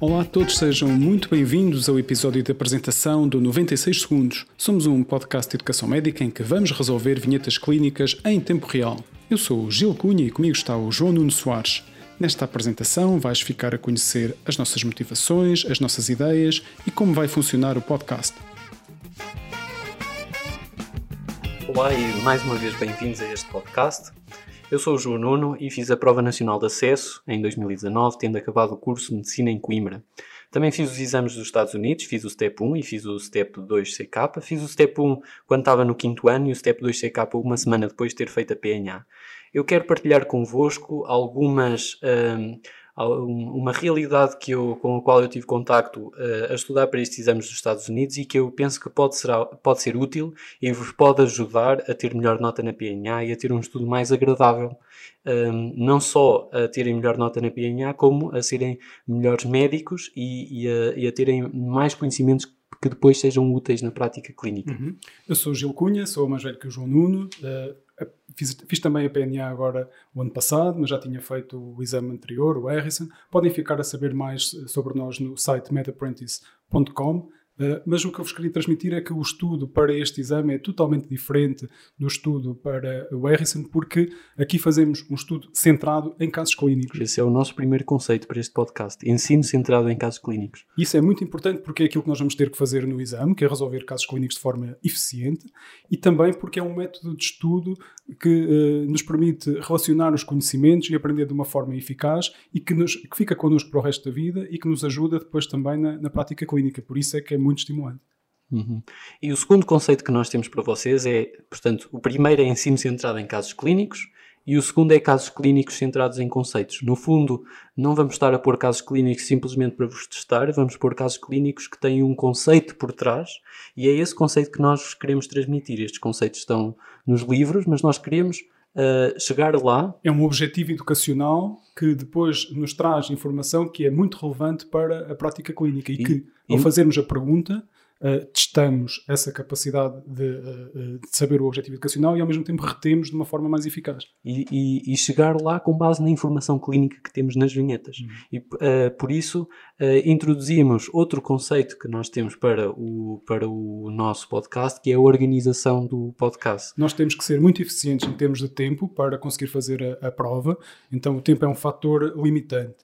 Olá a todos, sejam muito bem-vindos ao episódio de apresentação do 96 Segundos. Somos um podcast de educação médica em que vamos resolver vinhetas clínicas em tempo real. Eu sou o Gil Cunha e comigo está o João Nuno Soares. Nesta apresentação vais ficar a conhecer as nossas motivações, as nossas ideias e como vai funcionar o podcast. Olá e mais uma vez bem-vindos a este podcast. Eu sou o João Nuno e fiz a Prova Nacional de Acesso em 2019, tendo acabado o curso de Medicina em Coimbra. Também fiz os exames dos Estados Unidos, fiz o Step 1 e fiz o Step 2CK. Fiz o Step 1 quando estava no quinto ano e o Step 2CK uma semana depois de ter feito a PNA. Eu quero partilhar convosco algumas... Hum, uma realidade que eu, com a qual eu tive contacto uh, a estudar para estes exames dos Estados Unidos e que eu penso que pode ser, pode ser útil e vos pode ajudar a ter melhor nota na PNA e a ter um estudo mais agradável. Um, ehm, não só a terem melhor nota na PNA, como a serem melhores médicos e, e, a, e a terem mais conhecimentos que depois sejam úteis na prática clínica. Uhum. Eu sou Gil Cunha, sou mais velho que o João Nuno. Uh, fiz, fiz, também a PNA agora o ano passado, mas já tinha feito o exame anterior, o Harrison. Podem ficar a saber mais sobre nós no site medapprentice.com. Uh, mas o que eu vos queria transmitir é que o estudo para este exame é totalmente diferente do estudo para o Harrison, porque aqui fazemos um estudo centrado em casos clínicos. Esse é o nosso primeiro conceito para este podcast: ensino centrado em casos clínicos. Isso é muito importante porque é aquilo que nós vamos ter que fazer no exame, que é resolver casos clínicos de forma eficiente, e também porque é um método de estudo que uh, nos permite relacionar os conhecimentos e aprender de uma forma eficaz e que, nos, que fica connosco para o resto da vida e que nos ajuda depois também na, na prática clínica. Por isso é que é muito estimulante. Uhum. E o segundo conceito que nós temos para vocês é, portanto, o primeiro é ensino centrado em casos clínicos e o segundo é casos clínicos centrados em conceitos. No fundo, não vamos estar a pôr casos clínicos simplesmente para vos testar, vamos pôr casos clínicos que têm um conceito por trás e é esse conceito que nós queremos transmitir. Estes conceitos estão nos livros, mas nós queremos uh, chegar lá. É um objetivo educacional que depois nos traz informação que é muito relevante para a prática clínica e, e que, ao fazermos a pergunta, uh, testamos essa capacidade de, uh, de, saber o objetivo educacional e ao mesmo tempo retemos de uma forma mais eficaz. E, e, e chegar lá com base na informação clínica que temos nas vinhetas. Uhum. E uh, por isso introduzimos outro conceito que nós temos para o, para o nosso podcast, que é a organização do podcast. Nós temos que ser muito eficientes em termos de tempo para conseguir fazer a, a prova, então o tempo é um fator limitante.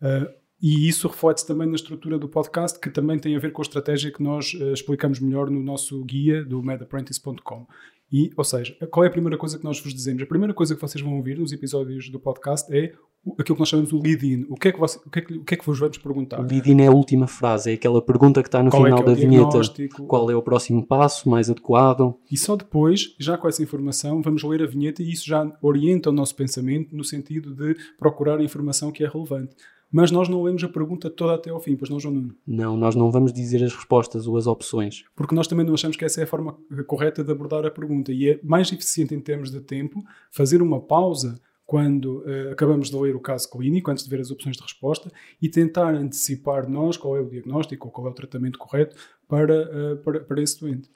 Uh, e isso reflete-se também na estrutura do podcast, que também tem a ver com a estratégia que nós uh, explicamos melhor no nosso guia do medapprentice.com. E, ou seja, qual é a primeira coisa que nós vos dizemos? A primeira coisa que vocês vão ouvir nos episódios do podcast é aquilo que nós chamamos o lead-in. O, que é que você, o, que é que, o que é que vos vamos perguntar? O lead-in é a última frase, é aquela pergunta que está no qual é final é é da vinheta. Qual é o próximo passo mais adequado? E só depois, já com essa informação, vamos ler a vinheta e isso já orienta o nosso pensamento no sentido de procurar a informação que é relevante mas nós não lemos a pergunta toda até ao fim, pois não, João Nuno? Não, nós não vamos dizer as respostas ou as opções. Porque nós também não achamos que essa é a forma correta de abordar a pergunta e é mais eficiente em termos de tempo fazer uma pausa quando uh, acabamos de ler o caso clínico, antes de ver as opções de resposta, e tentar antecipar nós qual é o diagnóstico ou qual é o tratamento correto para, uh, para, para esse doente.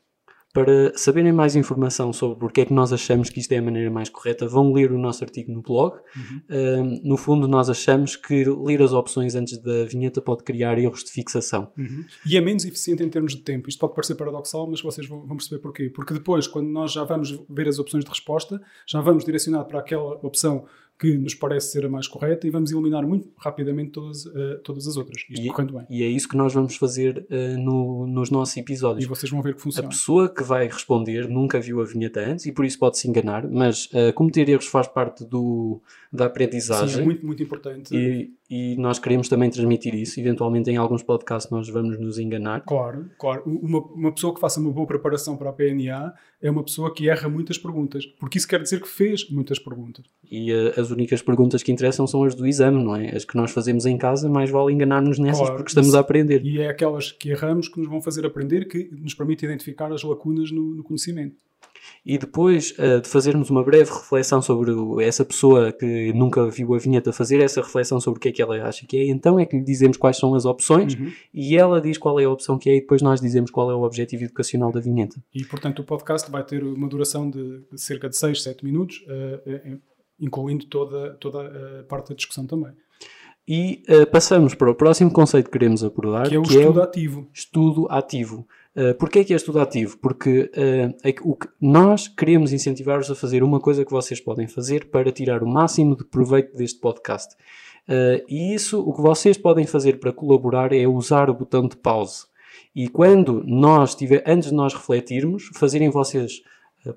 Para saberem mais informação sobre porque é que nós achamos que isto é a maneira mais correta, vão ler o nosso artigo no blog. Uhum. no fundo, nós achamos que ler as opções antes da vinheta pode criar erros de fixação. Uhum. E é menos eficiente em termos de tempo. Isto pode parecer paradoxal, mas vocês vão, vão perceber porquê. Porque depois, quando nós já vamos ver as opções de resposta, já vamos direcionar para aquela opção que nos parece ser a mais correta e vamos eliminar muito rapidamente todas, uh, todas as outras. Isto e, correndo bem. E é isso que nós vamos fazer uh, no, nos nossos episódios. E vocês vão ver que funciona. A pessoa que vai responder nunca viu a vinheta antes e por isso pode se enganar, mas uh, cometer erros faz parte do, da aprendizagem. Sim, é muito, muito importante. E, e nós queremos também transmitir isso. Eventualmente, em alguns podcasts, nós vamos nos enganar. Claro, claro. Uma, uma pessoa que faça uma boa preparação para a PNA é uma pessoa que erra muitas perguntas, porque isso quer dizer que fez muitas perguntas. E uh, as únicas perguntas que interessam são as do exame, não é? As que nós fazemos em casa, mais vale enganar-nos nessas claro, porque estamos isso, a aprender. E é aquelas que erramos que nos vão fazer aprender, que nos permite identificar as lacunas no, no conhecimento e depois uh, de fazermos uma breve reflexão sobre essa pessoa que nunca viu a vinheta fazer essa reflexão sobre o que é que ela acha que é, então é que lhe dizemos quais são as opções uhum. e ela diz qual é a opção que é e depois nós dizemos qual é o objetivo educacional da vinheta. E portanto o podcast vai ter uma duração de cerca de 6, 7 minutos, uh, incluindo toda, toda a parte da discussão também. E uh, passamos para o próximo conceito que queremos abordar, que é o que estudo é o ativo. estudo ativo. Uh, Porquê é que é estudo ativo? Porque uh, é que o que nós queremos incentivar-vos a fazer uma coisa que vocês podem fazer para tirar o máximo de proveito deste podcast. Uh, e isso, o que vocês podem fazer para colaborar é usar o botão de pause. E quando nós tiver, antes de nós refletirmos, fazerem vocês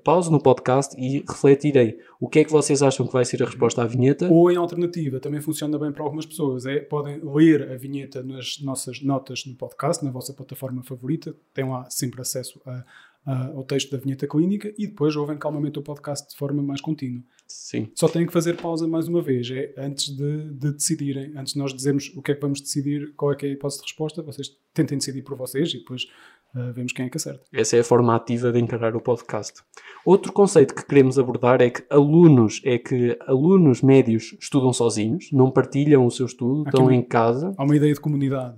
pause no podcast e refletirem o que é que vocês acham que vai ser a resposta à vinheta. Ou em alternativa, também funciona bem para algumas pessoas. É, podem ler a vinheta nas nossas notas no podcast, na vossa plataforma favorita, têm lá sempre acesso a, a, ao texto da vinheta clínica e depois ouvem calmamente o podcast de forma mais contínua. Sim. Só têm que fazer pausa mais uma vez, é antes de, de decidirem, antes de nós dizermos o que é que vamos decidir, qual é que é a hipótese de resposta, vocês tentem decidir por vocês e depois uh, vemos quem é que acerta. Essa é a forma ativa de encarar o podcast. Outro conceito que queremos abordar é que alunos, é que alunos médios estudam sozinhos, não partilham o seu estudo, estão em casa. Há uma ideia de comunidade.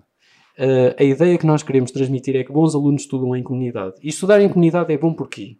Uh, a ideia que nós queremos transmitir é que bons alunos estudam em comunidade. E estudar em comunidade é bom porquê?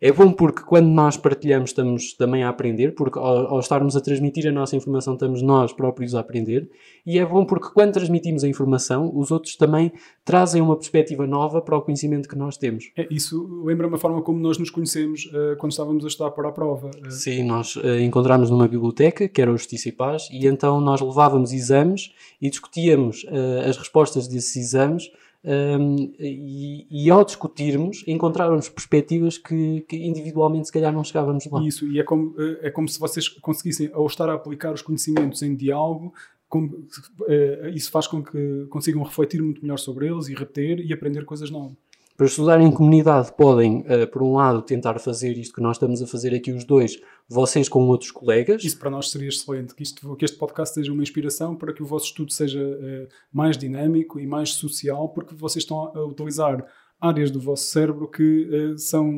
É bom porque quando nós partilhamos estamos também a aprender, porque ao, ao estarmos a transmitir a nossa informação estamos nós próprios a aprender. E é bom porque quando transmitimos a informação, os outros também trazem uma perspectiva nova para o conhecimento que nós temos. É, isso lembra-me a forma como nós nos conhecemos uh, quando estávamos a estudar para a prova. Uh, Sim, nós uh, encontramos numa biblioteca, que era o Justiça e Paz, e então nós levávamos exames e discutíamos uh, as respostas desses exames. Um, e, e ao discutirmos, encontrávamos perspectivas que, que individualmente se calhar não chegávamos lá. Isso, e é como, uh, é como se vocês conseguissem, ao estar a aplicar os conhecimentos em diálogo, como, uh, isso faz com que consigam refletir muito melhor sobre eles e reter e aprender coisas novas. Para estudar em comunidade, podem, uh, por um lado, tentar fazer isto que nós estamos a fazer aqui os dois, vocês com outros colegas. Isso para nós seria excelente, que, isto, que este podcast seja uma inspiração para que o vosso estudo seja uh, mais dinâmico e mais social, porque vocês estão a utilizar áreas do vosso cérebro que uh, são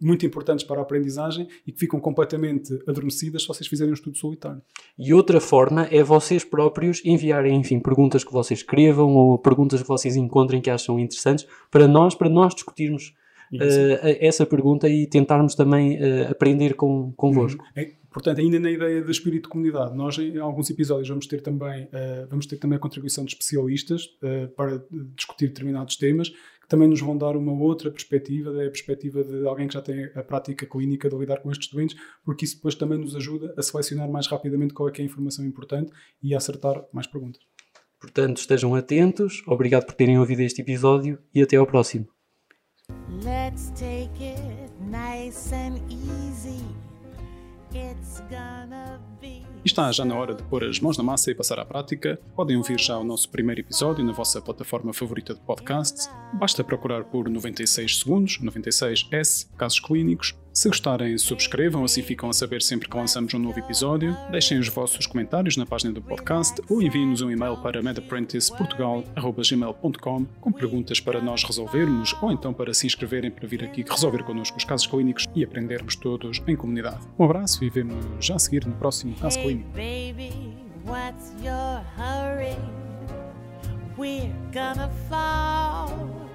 muito importantes para a aprendizagem e que ficam completamente adormecidas se vocês fizerem um estudo solitário. E outra forma é vocês próprios enviarem, enfim, perguntas que vocês escrevam ou perguntas que vocês encontrem que acham interessantes para nós, para nós discutirmos uh, essa pergunta e tentarmos também uh, aprender com, convosco. Uhum. É, portanto, ainda na ideia de espírito de comunidade, nós em alguns episódios vamos ter também, uh, vamos ter também a contribuição de especialistas para discutir determinados temas que também nos vão dar uma outra perspectiva, da perspectiva de alguém que já tem a prática clínica de lidar com estes doentes, porque isso depois também nos ajuda a selecionar mais rapidamente qual é, que é a informação importante e a acertar mais perguntas. Portanto, estejam atentos, obrigado por terem ouvido este episódio e até ao próximo. Let's take it nice and easy. Está já na hora de pôr as mãos na massa e passar à prática. Podem ouvir já o nosso primeiro episódio na vossa plataforma favorita de podcasts. Basta procurar por 96 segundos, 96S, casos clínicos. Se gostarem, subscrevam, assim ficam a saber sempre que lançamos um novo episódio. Deixem os vossos comentários na página do podcast ou enviem-nos um e-mail para medapprenticeportugal.gmail.com com perguntas para nós resolvermos ou então para se inscreverem para vir aqui resolver connosco os casos clínicos e aprendermos todos em comunidade. Um abraço e vemos já a seguir no próximo caso clínico. Hey, baby? We're gonna fall